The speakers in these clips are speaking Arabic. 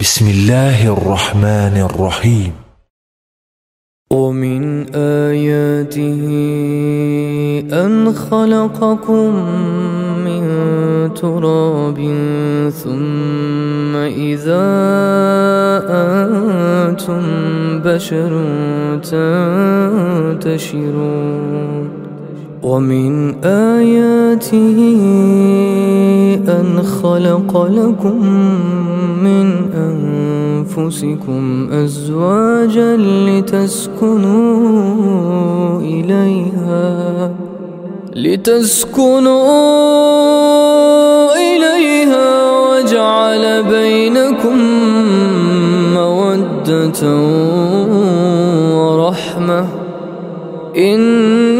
بسم الله الرحمن الرحيم ومن آياته أن خلقكم من تراب ثم إذا أنتم بشر تنتشرون ومن آياته أن خلق لكم من أنفسكم أزواجا لتسكنوا إليها لتسكنوا إليها وجعل بينكم مودة ورحمة. إن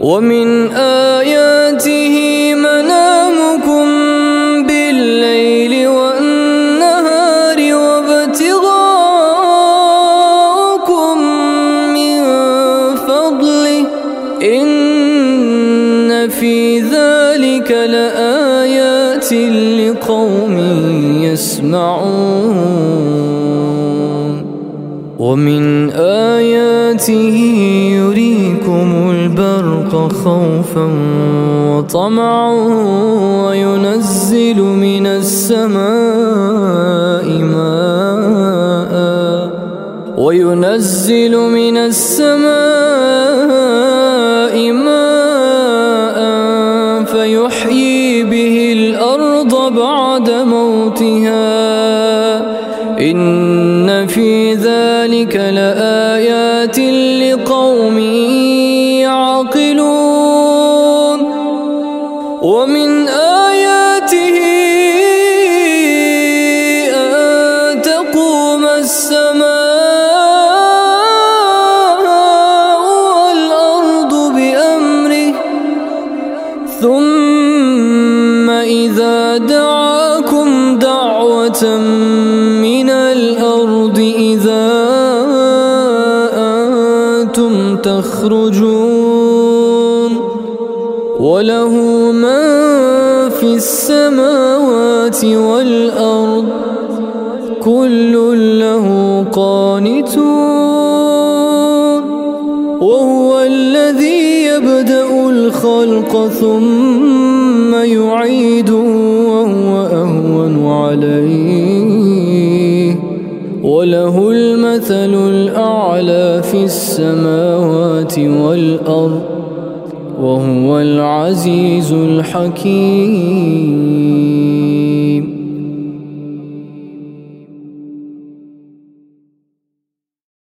ومن آياته منامكم بالليل والنهار وابتغاءكم من فضله. إن في ذلك لآيات لقوم يسمعون. ومن آياته يريكم البرق خوفا وطمعا وينزل من السماء ماء وينزل من السماء ماء فيحيي به الأرض بعد موتها. إن في ذلك لآيات ثم إذا دعاكم دعوة من الأرض إذا أنتم تخرجون وله من في السماوات والأرض كل له قانتون الخلق ثم يعيده وهو أهون عليه. وله المثل الأعلى في السماوات والأرض وهو العزيز الحكيم.